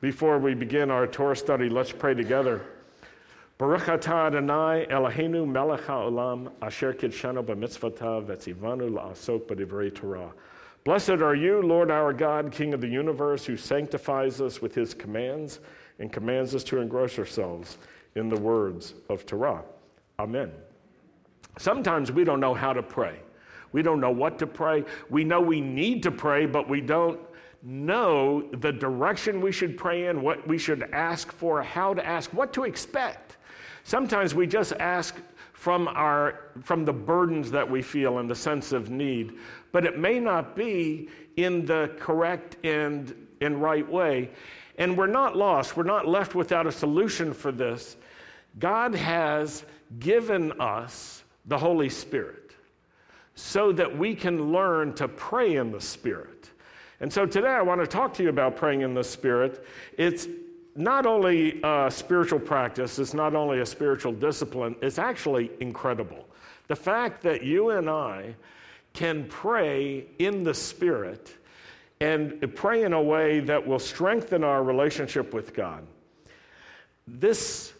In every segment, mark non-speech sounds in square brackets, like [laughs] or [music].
Before we begin our Torah study, let's pray together. Baruch atah Adonai Eloheinu melech haolam asher kidshanu b'mitzvotav v'tzivanu la'asok b'divrei Torah. Blessed are you, Lord our God, King of the universe, who sanctifies us with his commands and commands us to engross ourselves in the words of Torah. Amen. Sometimes we don't know how to pray. We don't know what to pray. We know we need to pray, but we don't know the direction we should pray in, what we should ask for, how to ask, what to expect. Sometimes we just ask from, our, from the burdens that we feel and the sense of need, but it may not be in the correct and, and right way. And we're not lost, we're not left without a solution for this. God has given us the Holy Spirit so that we can learn to pray in the Spirit. And so today I want to talk to you about praying in the Spirit. It's not only a spiritual practice, it's not only a spiritual discipline, it's actually incredible. The fact that you and I can pray in the Spirit and pray in a way that will strengthen our relationship with God. This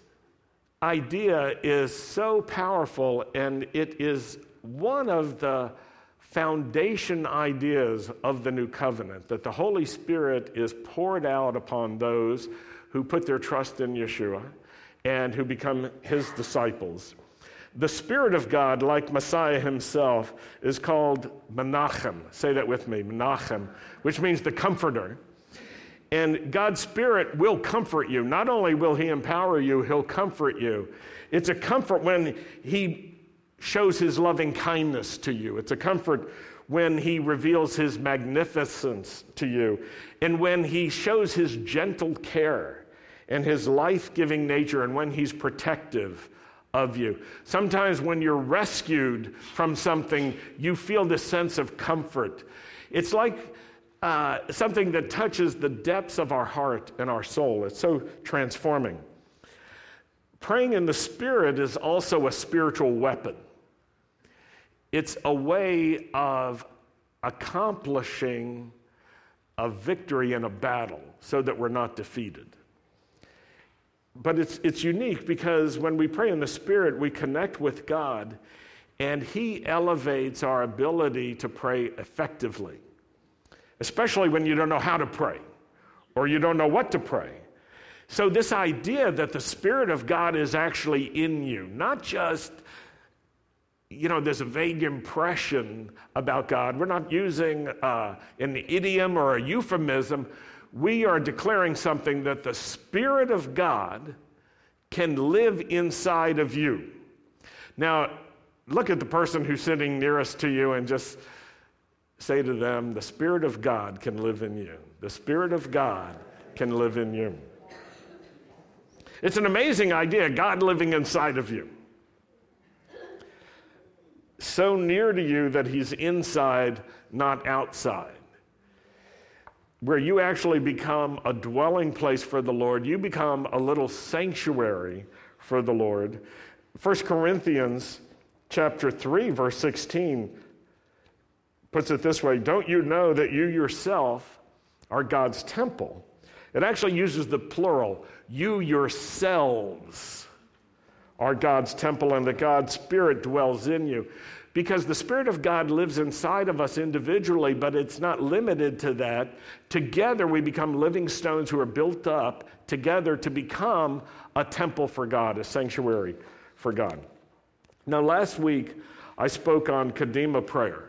idea is so powerful, and it is one of the foundation ideas of the new covenant that the Holy Spirit is poured out upon those who put their trust in Yeshua and who become his disciples. The Spirit of God, like Messiah himself, is called Menachem. Say that with me, Menachem, which means the comforter. And God's Spirit will comfort you. Not only will He empower you, He'll comfort you. It's a comfort when He shows His loving kindness to you, it's a comfort when He reveals His magnificence to you, and when He shows His gentle care and His life giving nature, and when He's protective of you. Sometimes when you're rescued from something, you feel this sense of comfort. It's like uh, something that touches the depths of our heart and our soul. It's so transforming. Praying in the Spirit is also a spiritual weapon, it's a way of accomplishing a victory in a battle so that we're not defeated. But it's, it's unique because when we pray in the Spirit, we connect with God and He elevates our ability to pray effectively especially when you don't know how to pray or you don't know what to pray. So, this idea that the Spirit of God is actually in you, not just, you know, there's a vague impression about God. We're not using uh, an idiom or a euphemism. We are declaring something that the Spirit of God can live inside of you. Now, look at the person who's sitting nearest to you and just say to them, The Spirit of God can live in you. The Spirit of God can live in you. It's an amazing idea, God living inside of you. So near to you that He's inside, not outside. Where you actually become a dwelling place for the Lord, you become a little sanctuary for the Lord. 1 Corinthians chapter 3 verse 16 puts it this way Don't you know that you yourself are God's temple? It actually uses the plural. You yourselves are God's temple, and that God's Spirit dwells in you. Because the Spirit of God lives inside of us individually, but it's not limited to that. Together, we become living stones who are built up together to become a temple for God, a sanctuary for God. Now, last week, I spoke on Kadima prayer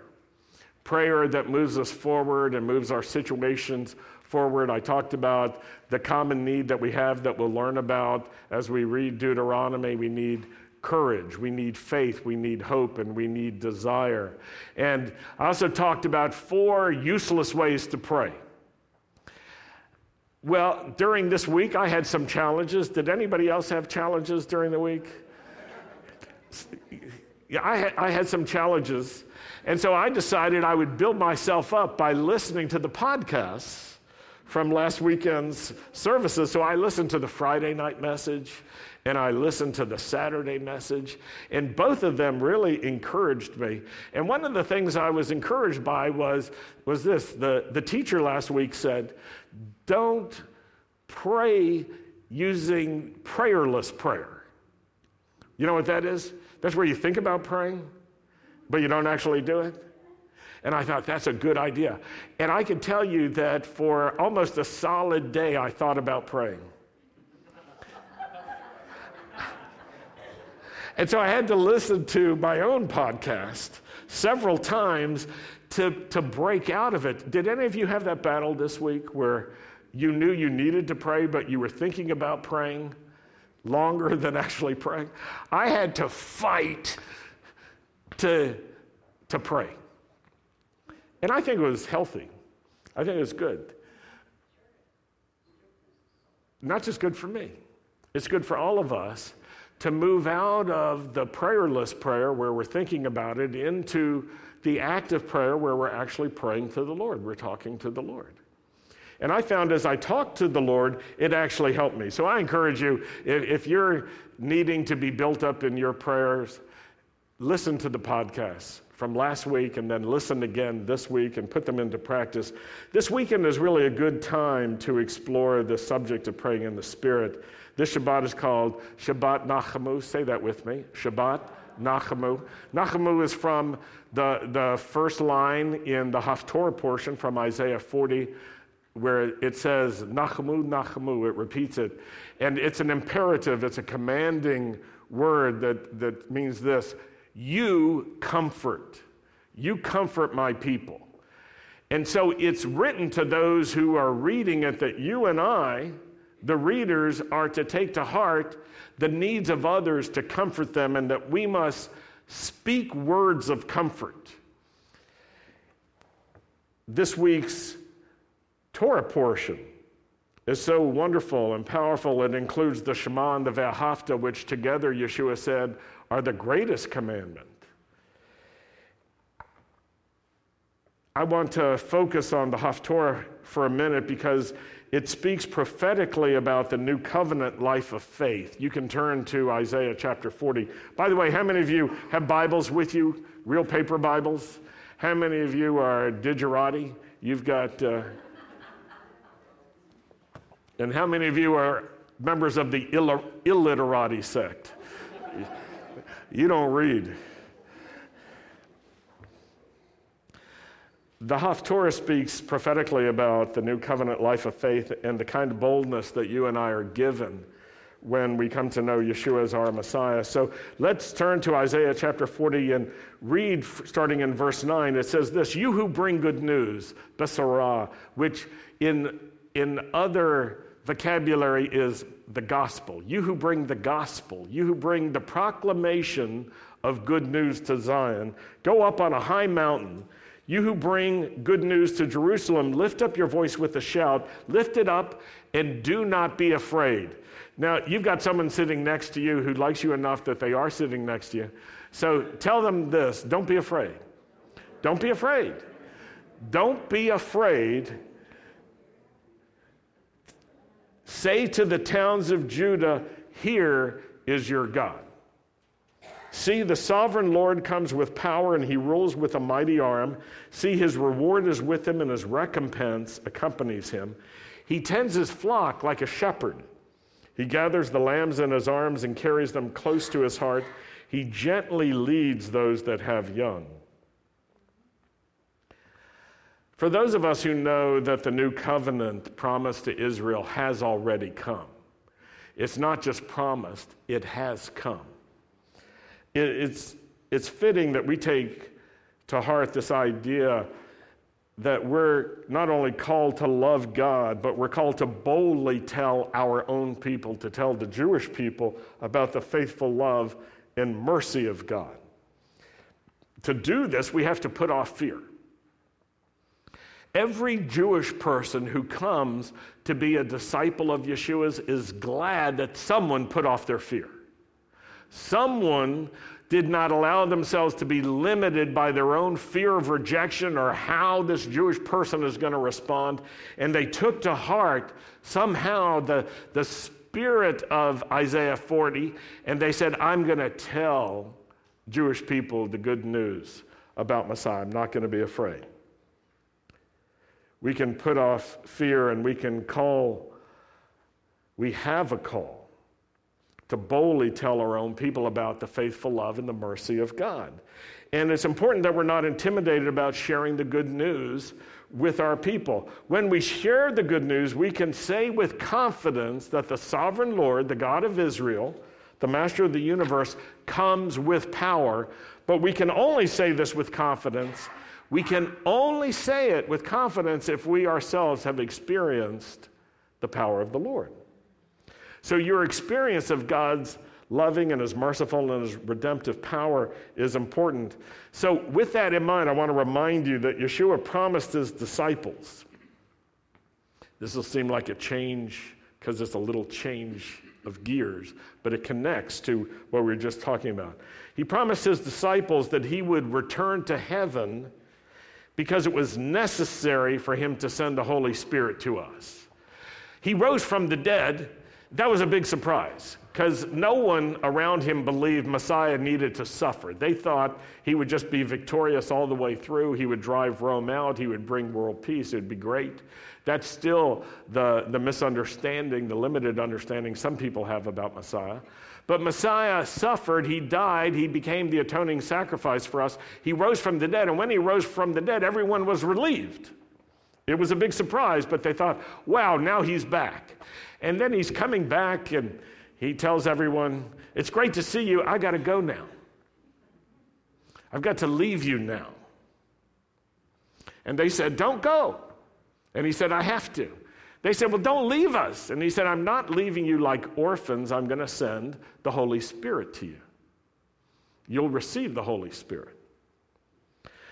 prayer that moves us forward and moves our situations forward. I talked about the common need that we have that we'll learn about as we read Deuteronomy. We need courage, we need faith, we need hope, and we need desire. And I also talked about four useless ways to pray. Well, during this week, I had some challenges. Did anybody else have challenges during the week? Yeah, I had, I had some challenges. And so I decided I would build myself up by listening to the podcasts from last weekend's services. So I listened to the Friday night message and I listened to the Saturday message, and both of them really encouraged me. And one of the things I was encouraged by was, was this the, the teacher last week said, Don't pray using prayerless prayer. You know what that is? That's where you think about praying, but you don't actually do it. And I thought, that's a good idea. And I can tell you that for almost a solid day, I thought about praying. and so I had to listen to my own podcast several times to, to break out of it. Did any of you have that battle this week where you knew you needed to pray, but you were thinking about praying longer [laughs] than actually praying? I had to fight to, to pray. And I think it was healthy. I think it was good. Not just good for me, it's good for all of us to move out of the prayerless prayer where we're thinking about it into the active prayer where we're actually praying to the Lord. We're talking to the Lord. And I found as I talked to the Lord, it actually helped me. So I encourage you, if, you're needing to be built up in your prayers, listen to the podcasts from last week and then listen again this week and put them into practice. This weekend is really a good time to explore the subject of praying in the Spirit. This Shabbat is called Shabbat Nachamu. Say that with me. Shabbat Nachamu. Nachamu is from the, the first line in the Haftorah portion from Isaiah 40, where it says Nachamu, Nachamu. It repeats it. And it's an imperative, it's a commanding word that, that means this you comfort. You comfort my people. And so it's written to those who are reading it that you and I, the readers, are to take to heart the needs of others to comfort them, and that we must speak words of comfort. This week's Torah portion is so wonderful and powerful. It includes the Shema and the V'ahavta, which together Yeshua said are the greatest commandment. I want to focus on the Haftorah for a minute because it speaks prophetically about the new covenant life of faith. You can turn to Isaiah chapter 40. By the way, how many of you have Bibles with you, real paper Bibles? How many of you are digerati? You've got. Uh, and how many of you are members of the Ill- illiterati sect? You don't read. The Haftorah speaks prophetically about the new covenant life of faith and the kind of boldness that you and I are given when we come to know Yeshua as our Messiah. So let's turn to Isaiah chapter 40 and read starting in verse 9. It says this You who bring good news, Besorah, which in, in other vocabulary is the gospel. You who bring the gospel, you who bring the proclamation of good news to Zion, go up on a high mountain. You who bring good news to Jerusalem, lift up your voice with a shout, lift it up, and do not be afraid. Now, you've got someone sitting next to you who likes you enough that they are sitting next to you. So tell them this don't be afraid. Don't be afraid. Don't be afraid Say to the towns of Judah, Here is your God. See, the sovereign Lord comes with power and he rules with a mighty arm. See, his reward is with him and his recompense accompanies him. He tends his flock like a shepherd. He gathers the lambs in his arms and carries them close to his heart. He gently leads those that have young. For those of us who know that the new covenant promised to Israel has already come, it's not just promised, it has come. it's, it's fitting that we take to heart this idea that we're not only called to love God, but we're called to boldly tell our own people, to tell the Jewish people about the faithful love and mercy of God. To do this, we have to put off fear. Every Jewish person who comes to be a disciple of Yeshua's is glad that someone put off their fear. Someone did not allow themselves to be limited by their own fear of rejection or how this Jewish person is going to respond. And they took to heart somehow the, the spirit of Isaiah 40, and they said, I'm going to tell Jewish people the good news about Messiah. I'm not going to be afraid. We can put off fear and we can call we have a call to boldly tell our own people about the faithful love and the mercy of God. And it's important that we're not intimidated about sharing the good news with our people. When we share the good news, we can say with confidence that the sovereign Lord, the God of Israel, the master of the universe, comes with power. But we can only say this with confidence. We can only say it with confidence if we ourselves have experienced the power of the Lord. So, your experience of God's loving and his merciful and his redemptive power is important. So, with that in mind, I want to remind you that Yeshua promised his disciples. This will seem like a change because it's a little change of gears, but it connects to what we were just talking about. He promised his disciples that he would return to heaven because it was necessary for him to send the Holy Spirit to us. He rose from the dead. That was a big surprise because no one around him believed Messiah needed to suffer. They thought he would just be victorious all the way through. He would drive Rome out. He would bring world peace. It would be great. That's still the, the misunderstanding, the limited understanding some people have about Messiah. But Messiah suffered, he died, he became the atoning sacrifice for us. He rose from the dead, and when he rose from the dead, everyone was relieved. It was a big surprise, but they thought, wow, now he's back. And then he's coming back, and he tells everyone, It's great to see you. I got to go now. I've got to leave you now. And they said, Don't go. And he said, I have to. They said, Well, don't leave us. And he said, I'm not leaving you like orphans. I'm going to send the Holy Spirit to you. You'll receive the Holy Spirit.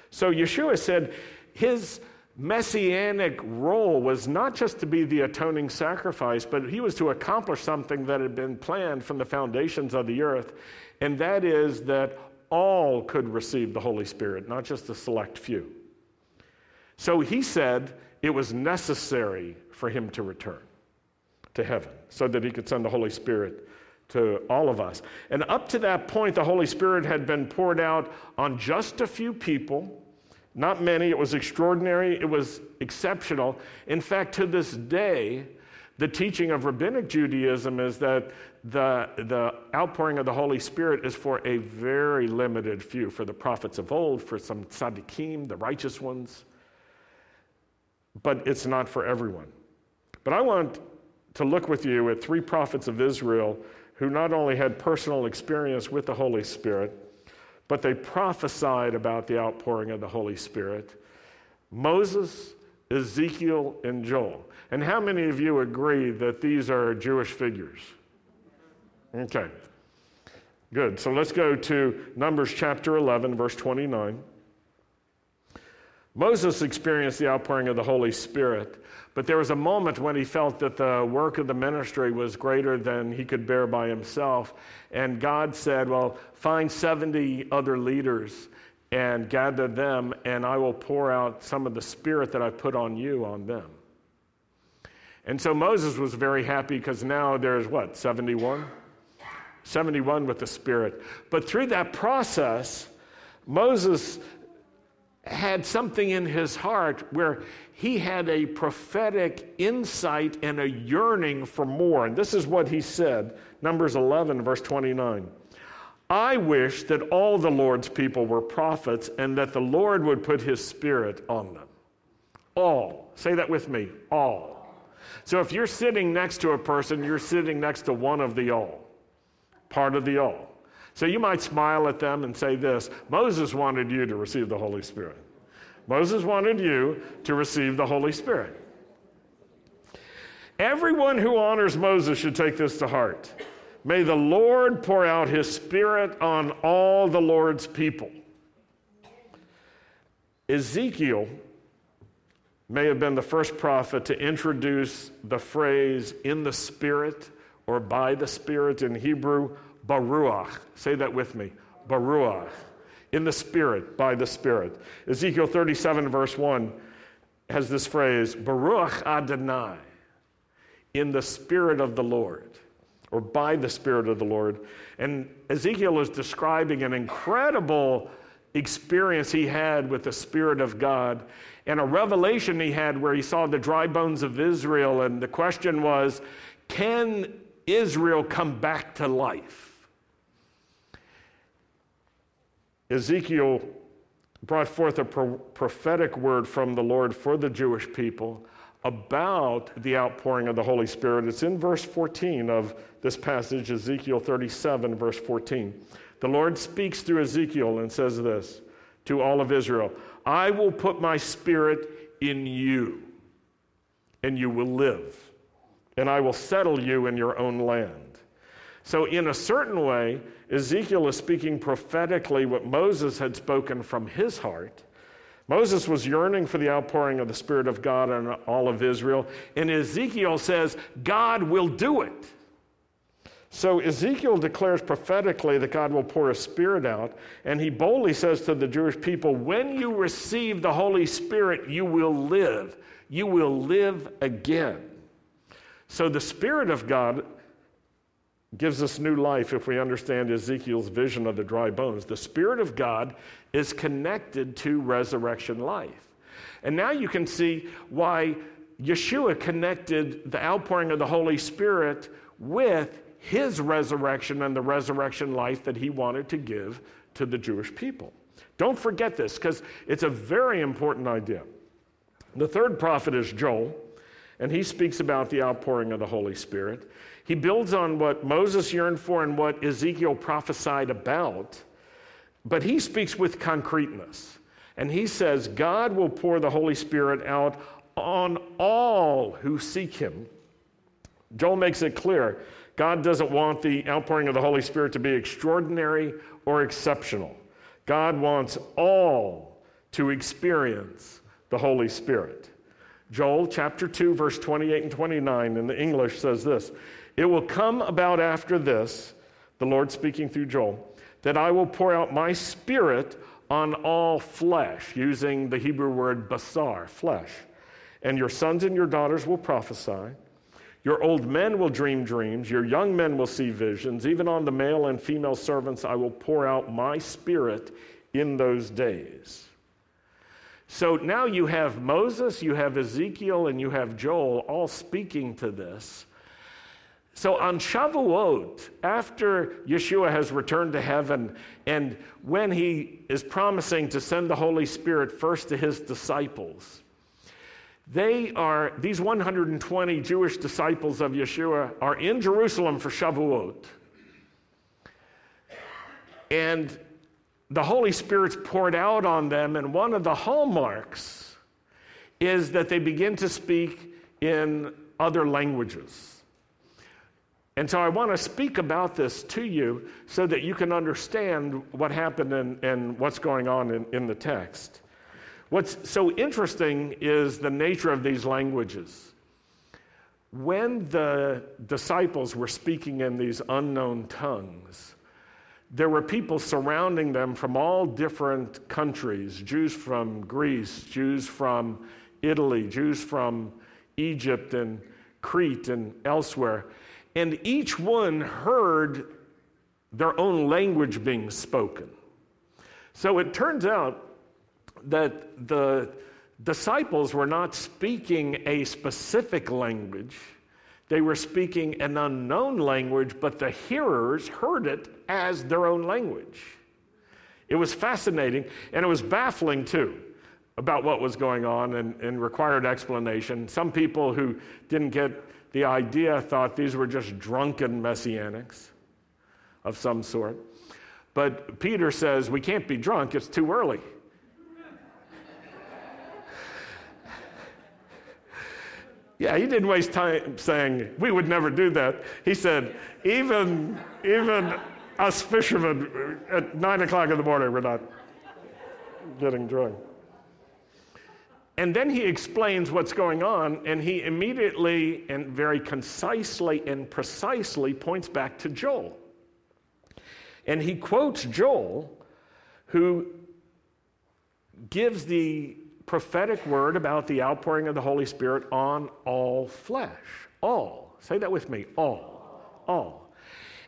So Yeshua said, His messianic role was not just to be the atoning sacrifice, but he was to accomplish something that had been planned from the foundations of the earth, and that is that all could receive the Holy Spirit, not just a select few. So he said it was necessary for him to return to heaven so that he could send the Holy Spirit to all of us. And up to that point, the Holy Spirit had been poured out on just a few people not many. It was extraordinary. It was exceptional. In fact, to this day, the teaching of rabbinic Judaism is that the, the outpouring of the Holy Spirit is for a very limited few, for the prophets of old, for some tzaddikim, the righteous ones, but it's not for everyone. But I want to look with you at three prophets of Israel who not only had personal experience with the Holy Spirit, but they prophesied about the outpouring of the Holy Spirit. Moses, Ezekiel, and Joel. And how many of you agree that these are Jewish figures? Okay. Good. So let's go to Numbers chapter 11, verse 29. Moses experienced the outpouring of the Holy Spirit, but there was a moment when he felt that the work of the ministry was greater than he could bear by himself. And God said, Well, find 70 other leaders and gather them, and I will pour out some of the Spirit that I've put on you on them. And so Moses was very happy because now there's what, 71? 71 with the Spirit. But through that process, Moses had something in his heart where he had a prophetic insight and a yearning for more. And this is what he said Numbers 11, verse 29. I wish that all the Lord's people were prophets and that the Lord would put his spirit on them. All. Say that with me. All. So if you're sitting next to a person, you're sitting next to one of the all, part of the all. So you might smile at them and say this Moses wanted you to receive the Holy Spirit. Moses wanted you to receive the Holy Spirit. Everyone who honors Moses should take this to heart. May the Lord pour out his Spirit on all the Lord's people. Ezekiel may have been the first prophet to introduce the phrase in the Spirit or by the Spirit in Hebrew, baruach. Say that with me, baruach in the Spirit, by the Spirit. Ezekiel 37, verse 1, has this phrase, Baruach Adonai, in the Spirit of the Lord, or by the Spirit of the Lord. And Ezekiel is describing an incredible experience he had with the Spirit of God and a revelation he had where he saw the dry bones of Israel. And the question was, Can Israel come back to life? Ezekiel brought forth a pro- prophetic word from the Lord for the Jewish people about the outpouring of the Holy Spirit. It's in verse 14 of this passage, Ezekiel 37, verse 14. The Lord speaks through Ezekiel and says this to all of Israel I will put my spirit in you, and you will live, and I will settle you in your own land. So, in a certain way, Ezekiel is speaking prophetically what Moses had spoken from his heart. Moses was yearning for the outpouring of the Spirit of God on all of Israel, and Ezekiel says, God will do it. So Ezekiel declares prophetically that God will pour a spirit out, and he boldly says to the Jewish people, When you receive the Holy Spirit, you will live. You will live again. So the Spirit of God gives us new life if we understand Ezekiel's vision of the dry bones. The Spirit of God is connected to resurrection life. And now you can see why Yeshua connected the outpouring of the Holy Spirit with his resurrection and the resurrection life that he wanted to give to the Jewish people. Don't forget this because it's a very important idea. The third prophet is Joel, and he speaks about the outpouring of the Holy Spirit. He builds on what Moses yearned for and what Ezekiel prophesied about, but he speaks with concreteness. And he says, God will pour the Holy Spirit out on all who seek him. Joel makes it clear God doesn't want the outpouring of the Holy Spirit to be extraordinary or exceptional. God wants all to experience the Holy Spirit. Joel chapter 2, verse 28 and 29 in the English says this It will come about after this, the Lord speaking through Joel, that I will pour out my spirit on all flesh, using the Hebrew word basar, flesh. And your sons and your daughters will prophesy. Your old men will dream dreams, your young men will see visions. Even on the male and female servants, I will pour out my spirit in those days. So now you have Moses, you have Ezekiel, and you have Joel all speaking to this. So on Shavuot, after Yeshua has returned to heaven, and when he is promising to send the Holy Spirit first to his disciples, they are, these 120 Jewish disciples of Yeshua are in Jerusalem for Shavuot. And the Holy Spirit's poured out on them, and one of the hallmarks is that they begin to speak in other languages. And so I want to speak about this to you so that you can understand what happened and, and what's going on in, in the text. What's so interesting is the nature of these languages. When the disciples were speaking in these unknown tongues, there were people surrounding them from all different countries Jews from Greece, Jews from Italy, Jews from Egypt and Crete and elsewhere. And each one heard their own language being spoken. So it turns out that the disciples were not speaking a specific language, they were speaking an unknown language, but the hearers heard it as their own language. It was fascinating, and it was baffling too about what was going on and, and required explanation. Some people who didn't get the idea thought these were just drunken messianics of some sort. But Peter says, We can't be drunk, it's too early. Yeah, he didn't waste time saying, we would never do that. He said, even, even us fishermen at nine o'clock in the morning, we're not getting drunk. And then he explains what's going on, and he immediately and very concisely and precisely points back to Joel. And he quotes Joel, who gives the prophetic word about the outpouring of the Holy Spirit on all flesh. All. Say that with me. All. All.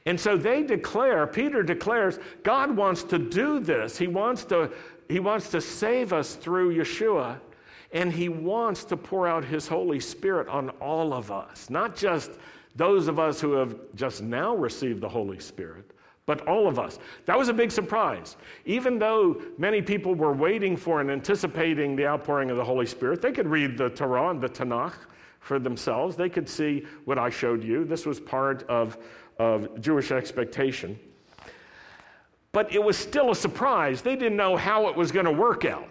And so they declare, Peter declares, God wants to do this. He wants to, he wants to save us through Yeshua, and he wants to pour out his Holy Spirit on all of us, not just those of us who have just now received the Holy Spirit, but all of us. That was a big surprise. Even though many people were waiting for and anticipating the outpouring of the Holy Spirit, they could read the Torah and the Tanakh for themselves. They could see what I showed you. This was part of, of Jewish expectation. But it was still a surprise. They didn't know how it was going to work out.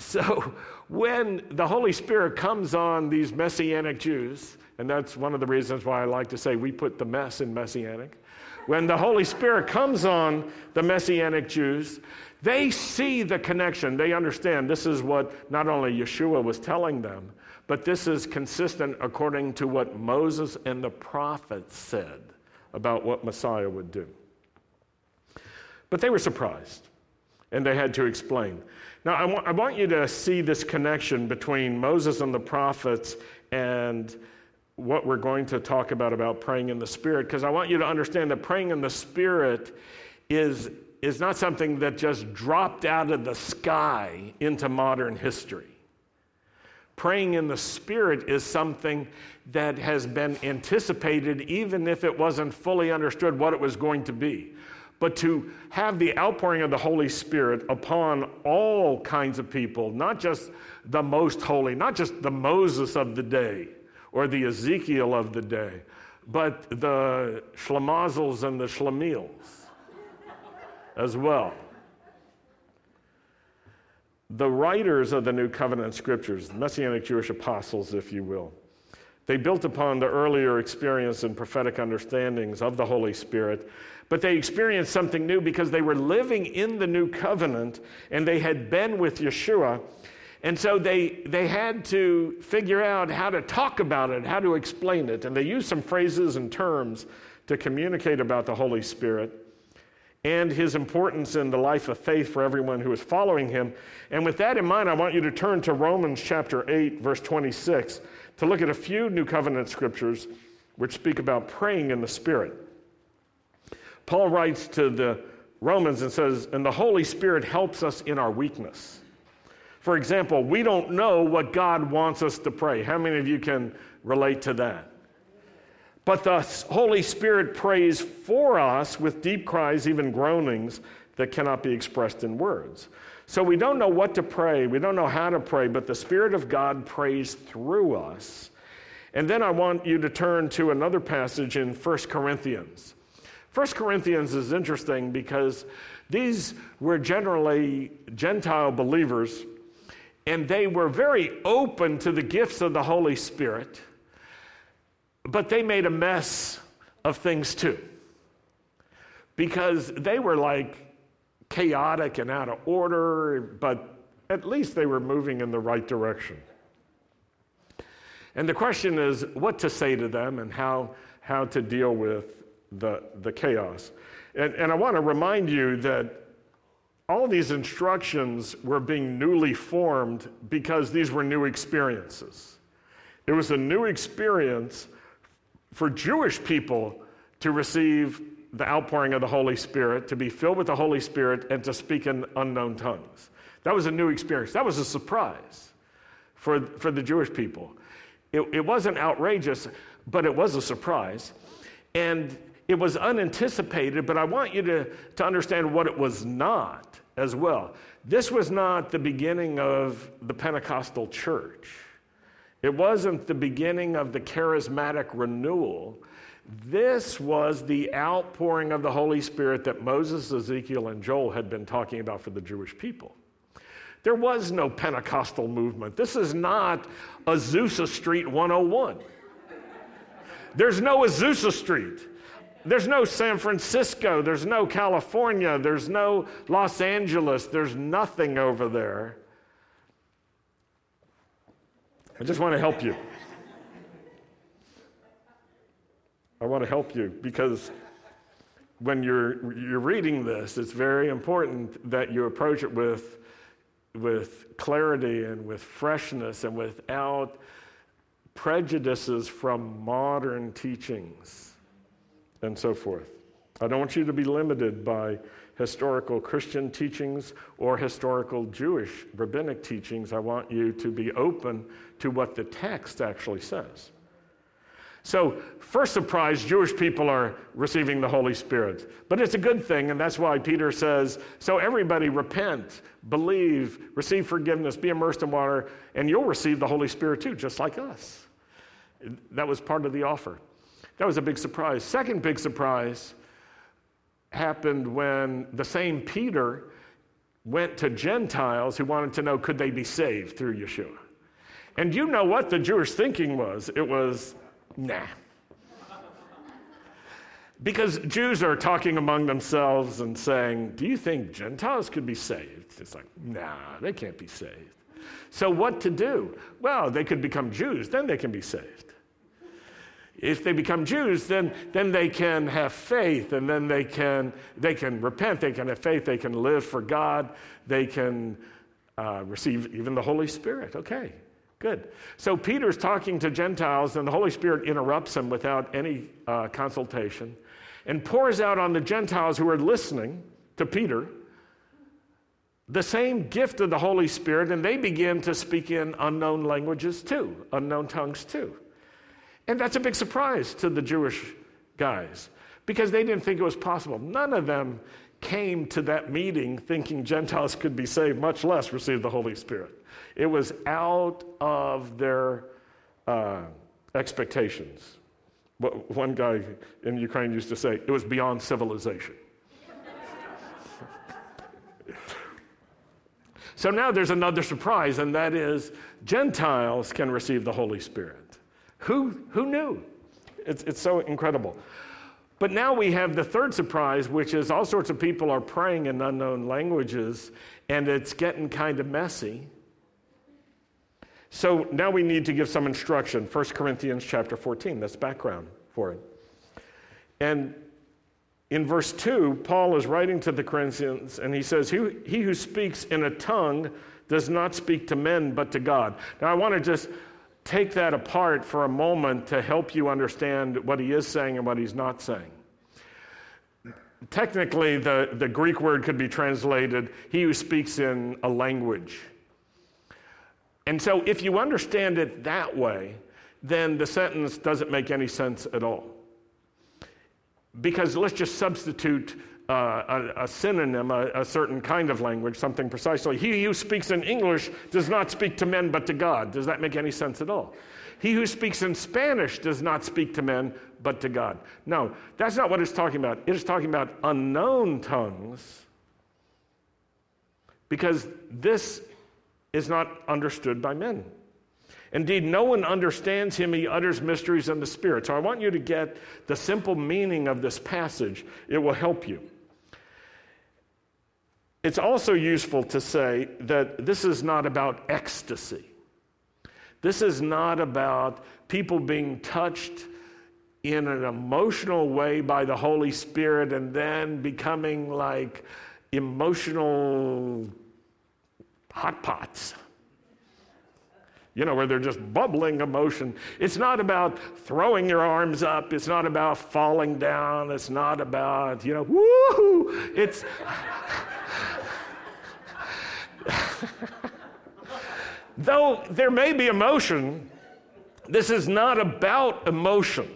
So when the Holy Spirit comes on these Messianic Jews, and that's one of the reasons why I like to say we put the mess in Messianic. When the Holy Spirit comes on the Messianic Jews, they see the connection. They understand this is what not only Yeshua was telling them, but this is consistent according to what Moses and the prophets said about what Messiah would do. But they were surprised, and they had to explain. Now, I, wa- I want you to see this connection between Moses and the prophets and what we're going to talk about about praying in the Spirit, because I want you to understand that praying in the Spirit is, is not something that just dropped out of the sky into modern history. Praying in the Spirit is something that has been anticipated, even if it wasn't fully understood what it was going to be but to have the outpouring of the Holy Spirit upon all kinds of people, not just the most holy, not just the Moses of the day or the Ezekiel of the day, but the Shlemazels and the Shlemiels as well. The writers of the New Covenant scriptures, Messianic Jewish apostles, if you will, they built upon the earlier experience and prophetic understandings of the Holy Spirit but they experienced something new because they were living in the new covenant and they had been with Yeshua. And so they, they had to figure out how to talk about it, how to explain it. And they used some phrases and terms to communicate about the Holy Spirit and his importance in the life of faith for everyone who is following him. And with that in mind, I want you to turn to Romans chapter 8, verse 26, to look at a few New Covenant scriptures which speak about praying in the Spirit. Paul writes to the Romans and says, and the Holy Spirit helps us in our weakness. For example, we don't know what God wants us to pray. How many of you can relate to that? But the Holy Spirit prays for us with deep cries, even groanings that cannot be expressed in words. So we don't know what to pray, we don't know how to pray, but the Spirit of God prays through us. And then I want you to turn to another passage in 1 Corinthians. First Corinthians is interesting because these were generally Gentile believers, and they were very open to the gifts of the Holy Spirit, but they made a mess of things too. Because they were like chaotic and out of order, but at least they were moving in the right direction. And the question is what to say to them and how, how to deal with the, the chaos. And, and I want to remind you that all these instructions were being newly formed because these were new experiences. It was a new experience for Jewish people to receive the outpouring of the Holy Spirit, to be filled with the Holy Spirit, and to speak in unknown tongues. That was a new experience. That was a surprise for, for the Jewish people. It, it wasn't outrageous, but it was a surprise. And it was unanticipated, but I want you to, to understand what it was not as well. This was not the beginning of the Pentecostal church. It wasn't the beginning of the charismatic renewal. This was the outpouring of the Holy Spirit that Moses, Ezekiel, and Joel had been talking about for the Jewish people. There was no Pentecostal movement. This is not Azusa Street 101. There's no Azusa Street. There's no San Francisco, there's no California, there's no Los Angeles, there's nothing over there. I just want to help you. I want to help you because when you're, you're reading this, it's very important that you approach it with, with clarity and with freshness and without prejudices from modern teachings and so forth. I don't want you to be limited by historical Christian teachings or historical Jewish rabbinic teachings. I want you to be open to what the text actually says. So, first surprise, Jewish people are receiving the Holy Spirit. But it's a good thing, and that's why Peter says so everybody repent, believe, receive forgiveness, be immersed in water, and you'll receive the Holy Spirit too, just like us. That was part of the offer. That was a big surprise. Second big surprise happened when the same Peter went to Gentiles who wanted to know could they be saved through Yeshua. And you know what the Jewish thinking was? It was, nah. Because Jews are talking among themselves and saying, Do you think Gentiles could be saved? It's like, nah, they can't be saved. So, what to do? Well, they could become Jews, then they can be saved. If they become Jews, then, then they can have faith and then they can, they can repent, they can have faith, they can live for God, they can uh, receive even the Holy Spirit. Okay, good. So Peter's talking to Gentiles and the Holy Spirit interrupts him without any uh, consultation and pours out on the Gentiles who are listening to Peter the same gift of the Holy Spirit, and they begin to speak in unknown languages too, unknown tongues too. And that's a big surprise to the Jewish guys because they didn't think it was possible. None of them came to that meeting thinking Gentiles could be saved, much less receive the Holy Spirit. It was out of their uh, expectations. One guy in Ukraine used to say, it was beyond civilization. [laughs] so now there's another surprise, and that is Gentiles can receive the Holy Spirit. Who, who knew? It's, it's so incredible. But now we have the third surprise, which is all sorts of people are praying in unknown languages, and it's getting kind of messy. So now we need to give some instruction. 1 Corinthians chapter 14, that's background for it. And in verse 2, Paul is writing to the Corinthians, and he says, He, he who speaks in a tongue does not speak to men, but to God. Now I want to just take that apart for a moment to help you understand what he is saying and what he's not saying. Technically, the, the Greek word could be translated, he who speaks in a language. And so, if you understand it that way, then the sentence doesn't make any sense at all. Because let's just substitute uh, a, a, synonym, a, a, certain kind of language, something precisely. He who speaks in English does not speak to men but to God. Does that make any sense at all? He who speaks in Spanish does not speak to men but to God. No, that's not what it's talking about. It is talking about unknown tongues because this is not understood by men. Indeed, no one understands him. He utters mysteries in the Spirit. So I want you to get the simple meaning of this passage. It will help you. It's also useful to say that this is not about ecstasy. This is not about people being touched in an emotional way by the Holy Spirit and then becoming like emotional hot pots. You know, where they're just bubbling emotion. It's not about throwing your arms up. It's not about falling down. It's not about, you know, woo! It's. [laughs] Though there may be emotion, this is not about emotion.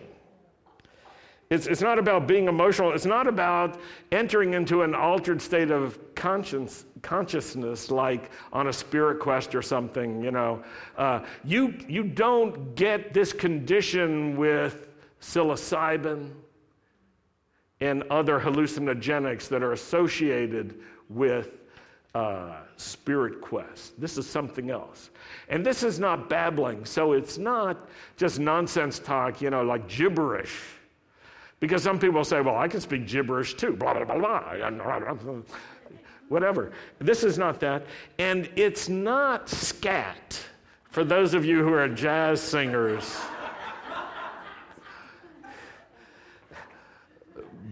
It's, it's not about being emotional. It's not about entering into an altered state of conscience, consciousness, like on a spirit quest or something. You know, uh, you you don't get this condition with psilocybin and other hallucinogenics that are associated with uh, spirit quest. This is something else. And this is not babbling, so it's not just nonsense talk, you know, like gibberish. Because some people say, well, I can speak gibberish too, blah, blah, blah, blah. Whatever. This is not that. And it's not scat. For those of you who are jazz singers,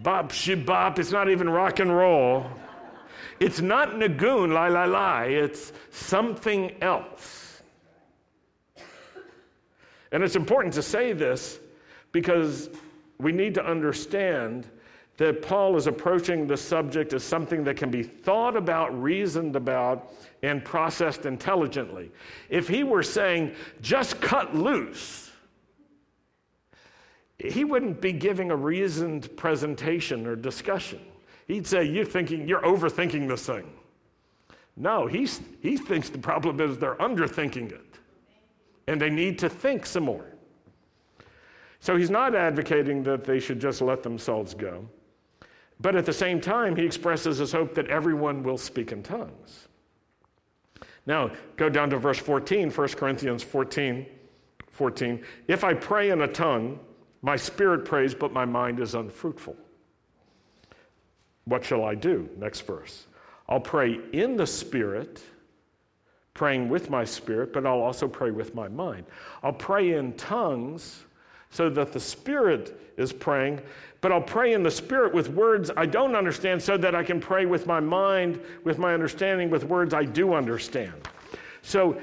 bop, she bop, it's not even rock and roll. It's not Niggun, lie, lie, lie. It's something else. And it's important to say this because we need to understand that Paul is approaching the subject as something that can be thought about, reasoned about, and processed intelligently. If he were saying, just cut loose, he wouldn't be giving a reasoned presentation or discussion. He'd say, You're thinking, you're overthinking this thing. No, he's, he thinks the problem is they're underthinking it. And they need to think some more. So he's not advocating that they should just let themselves go. But at the same time, he expresses his hope that everyone will speak in tongues. Now, go down to verse 14, 1 Corinthians 14, 14. If I pray in a tongue, my spirit prays, but my mind is unfruitful. What shall I do? Next verse. I'll pray in the spirit, praying with my spirit, but I'll also pray with my mind. I'll pray in tongues so that the spirit is praying, but I'll pray in the spirit with words I don't understand so that I can pray with my mind, with my understanding, with words I do understand. So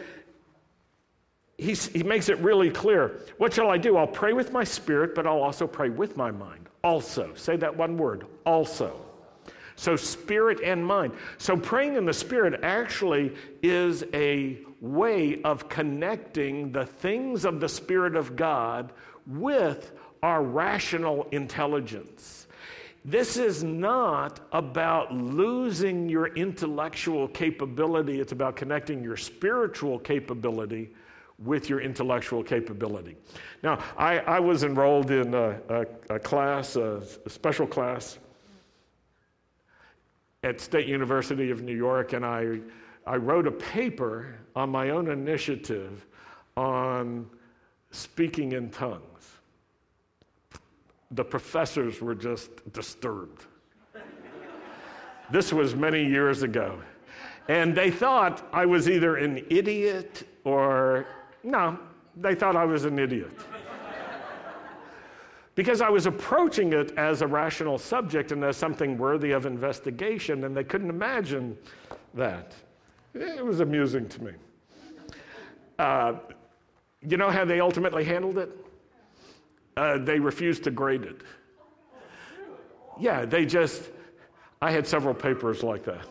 he, he makes it really clear. What shall I do? I'll pray with my spirit, but I'll also pray with my mind. Also. Say that one word. Also. So, spirit and mind. So, praying in the spirit actually is a way of connecting the things of the Spirit of God with our rational intelligence. This is not about losing your intellectual capability, it's about connecting your spiritual capability with your intellectual capability. Now, I, I was enrolled in a, a, a class, a, a special class at State University of New York, and I, I wrote a paper on my own initiative on speaking in tongues. The professors were just disturbed. this was many years ago. And they thought I was either an idiot or, no, they thought I was an idiot because I was approaching it as a rational subject and as something worthy of investigation, and they couldn't imagine that. It was amusing to me. Uh, you know how they ultimately handled it? Uh, they refused to grade it. Yeah, they just, I had several papers like that.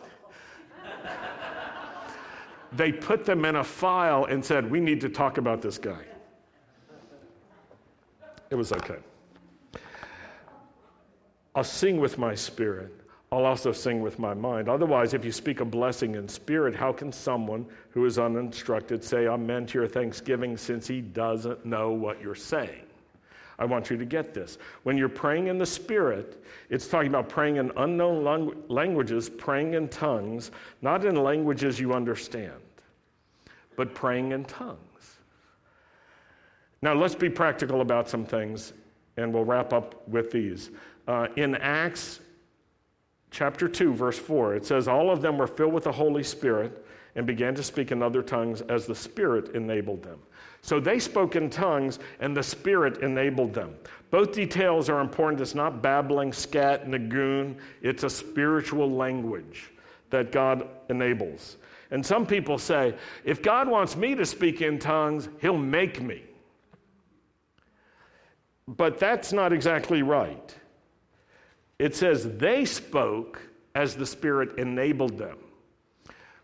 they put them in a file and said, We need to talk about this guy. It was okay. I'll sing with my spirit. I'll also sing with my mind. Otherwise, if you speak a blessing in spirit, how can someone who is uninstructed say Amen to your thanksgiving since he doesn't know what you're saying? I want you to get this. When you're praying in the Spirit, it's talking about praying in unknown languages, praying in tongues, not in languages you understand, but praying in tongues. Now, let's be practical about some things, and we'll wrap up with these. Uh, in Acts chapter 2, verse 4, it says, All of them were filled with the Holy Spirit and began to speak in other tongues as the Spirit enabled them. So they spoke in tongues and the Spirit enabled them. Both details are important. It's not babbling, scat, niggun, it's a spiritual language that God enables. And some people say, if God wants me to speak in tongues, He'll make me. But that's not exactly right. It says they spoke as the Spirit enabled them.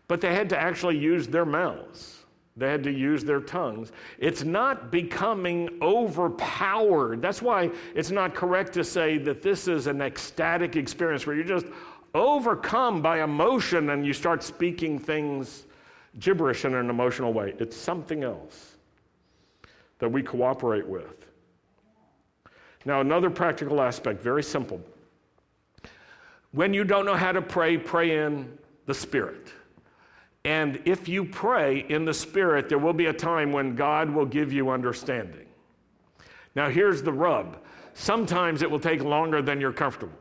But they had to actually use their mouths. They had to use their tongues. It's not becoming overpowered. That's why it's not correct to say that this is an ecstatic experience where you're just overcome by emotion and you start speaking things gibberish in an emotional way. It's something else that we cooperate with. Now, another practical aspect, very simple. When you don't know how to pray, pray in the Spirit. And if you pray in the Spirit, there will be a time when God will give you understanding. Now, here's the rub sometimes it will take longer than you're comfortable.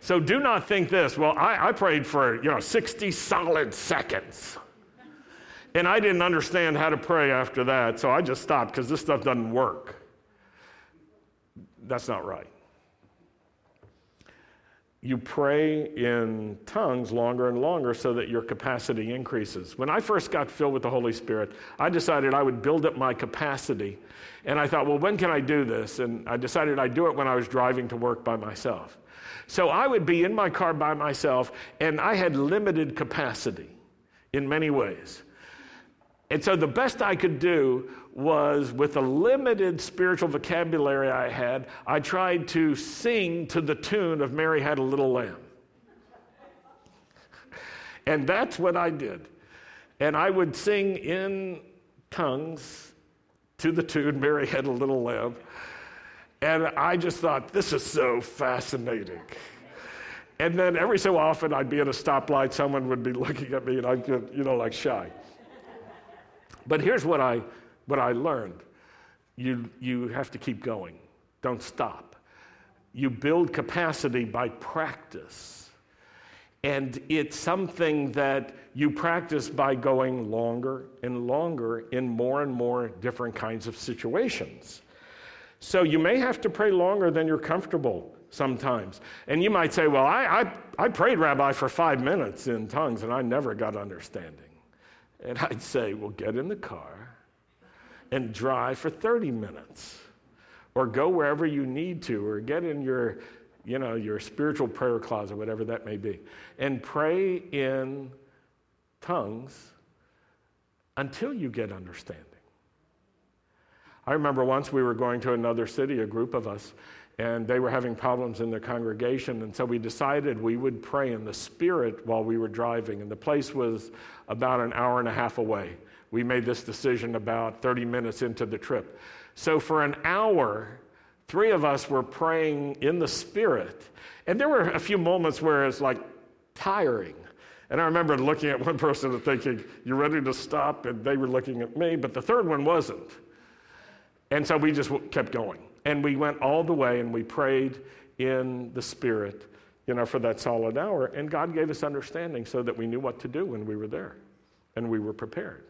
So do not think this. Well, I, I, prayed for you know 60 solid seconds. And I didn't understand how to pray after that, so I just stopped because this stuff doesn't work. That's not right you pray in tongues longer and longer so that your capacity increases. When I first got filled with the Holy Spirit, I decided I would build up my capacity. And I thought, well, when can I do this? And I decided I'd do it when I was driving to work by myself. So I would be in my car by myself, and I had limited capacity in many ways. And so the best I could do was with the limited spiritual vocabulary I had, I tried to sing to the tune of Mary Had a Little Lamb. and that's what I did. And I would sing in tongues to the tune Mary Had a Little Lamb. And I just thought, this is so fascinating. And then every so often I'd be at a stoplight, someone would be looking at me, and I'd get, you know, like shy. But here's what I, what I learned you, you have to keep going, don't stop. You build capacity by practice. And it's something that you practice by going longer and longer in more and more different kinds of situations. So you may have to pray longer than you're comfortable sometimes. And you might say, Well, I, I, I prayed, Rabbi, for five minutes in tongues and I never got understanding. And I'd say, well, get in the car and drive for 30 minutes or go wherever you need to or get in your you know your spiritual prayer closet whatever that may be and pray in tongues until you get understanding. I remember once we were going to another city a group of us and they were having problems in their congregation. And so we decided we would pray in the Spirit while we were driving. And the place was about an hour and a half away. We made this decision about 30 minutes into the trip. So for an hour, three of us were praying in the Spirit. And there were a few moments where it's like tiring. And I remember looking at one person and thinking, You're ready to stop? And they were looking at me, but the third one wasn't. And so we just kept going. And we went all the way and we prayed in the Spirit, you know, for that solid hour. And God gave us understanding so that we knew what to do when we were there and we were prepared.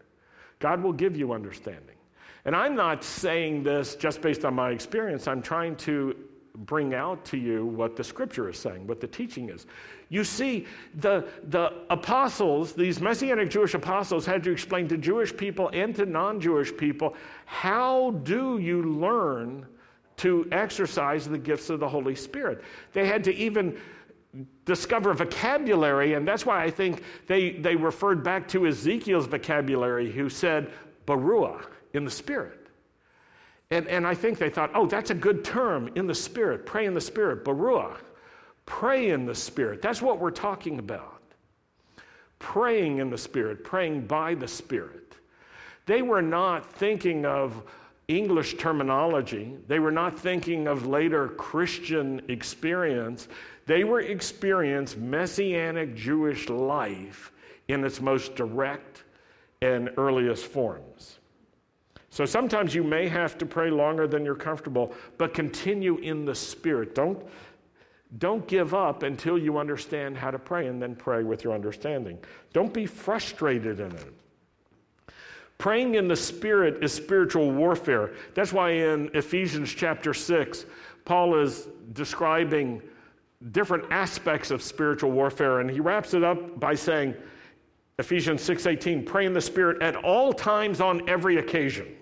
God will give you understanding. And I'm not saying this just based on my experience. I'm trying to bring out to you what the scripture is saying, what the teaching is. You see, the, the apostles, these Messianic Jewish apostles, had to explain to Jewish people and to non Jewish people how do you learn to exercise the gifts of the Holy Spirit. They had to even discover vocabulary, and that's why I think they, they referred back to Ezekiel's vocabulary, who said, Baruach, in the Spirit. And, and I think they thought, oh, that's a good term, in the Spirit, pray in the Spirit, Baruach. Pray in the Spirit. That's what we're talking about. Praying in the Spirit, praying by the Spirit. They were not thinking of English terminology. They were not thinking of later Christian experience. They were experiencing messianic Jewish life in its most direct and earliest forms. So sometimes you may have to pray longer than you're comfortable, but continue in the Spirit. Don't, don't give up until you understand how to pray and then pray with your understanding. Don't be frustrated in it. Praying in the Spirit is spiritual warfare. That's why in Ephesians chapter 6, Paul is describing different aspects of spiritual warfare. And he wraps it up by saying Ephesians 6:18 pray in the spirit at all times on every occasion.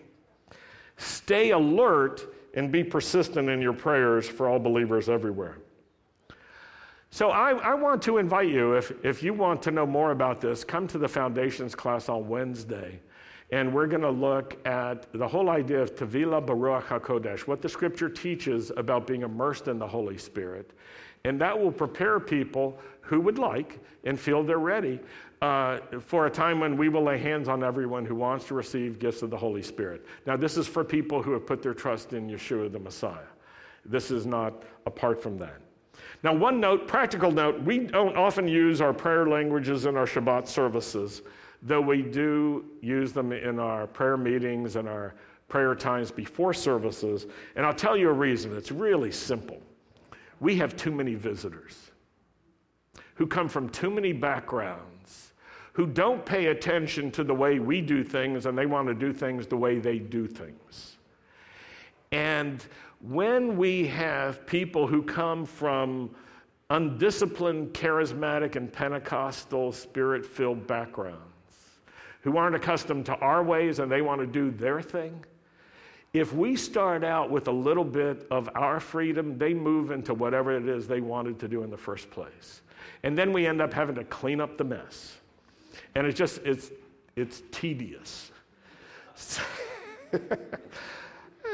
Stay alert and be persistent in your prayers for all believers everywhere. So I, I, want to invite you if, if you want to know more about this come to the foundations class on wednesday and we're going to look at the whole idea of Tevila Baruach HaKodesh, what the scripture teaches about being immersed in the Holy Spirit. And that will prepare people who would like and feel they're ready uh, for a time when we will lay hands on everyone who wants to receive gifts of the Holy Spirit. Now, this is for people who have put their trust in Yeshua the Messiah. This is not apart from that. Now, one note, practical note, we don't often use our prayer languages in our Shabbat services though we do use them in our prayer meetings and our prayer times before services. And I'll tell you a reason. It's really simple. We have too many visitors who come from too many backgrounds, who don't pay attention to the way we do things, and they want to do things the way they do things. And when we have people who come from undisciplined, charismatic, and Pentecostal, spirit filled backgrounds, who aren't accustomed to our ways and they want to do their thing. If we start out with a little bit of our freedom, they move into whatever it is they wanted to do in the first place. And then we end up having to clean up the mess. And it's just, it's, it's tedious. [laughs]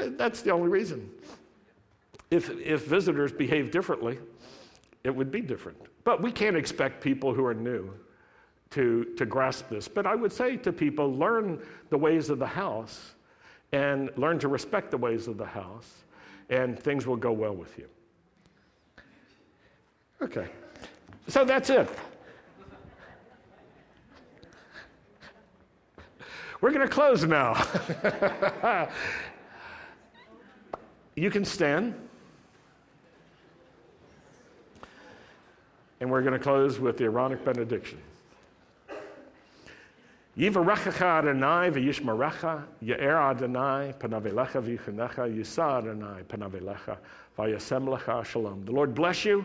That's the only reason. If, if visitors behave differently, it would be different. But we can't expect people who are new to, to grasp this. But I would say to people learn the ways of the house and learn to respect the ways of the house, and things will go well with you. Okay, so that's it. We're going to close now. [laughs] you can stand. And we're going to close with the Aaronic benediction. Yivarechacha Adonai v'yishmarecha, Ye'er Adonai panavelecha v'yichanecha, Yisa Adonai panavelecha v'yasem lecha shalom. The Lord bless you.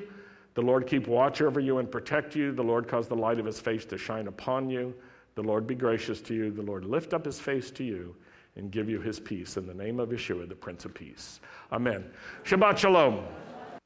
The Lord keep watch over you and protect you. The Lord cause the light of his face to shine upon you. The Lord be gracious to you. The Lord lift up his face to you and give you his peace. In the name of Yeshua, the Prince of Peace. Amen. Shabbat Shalom.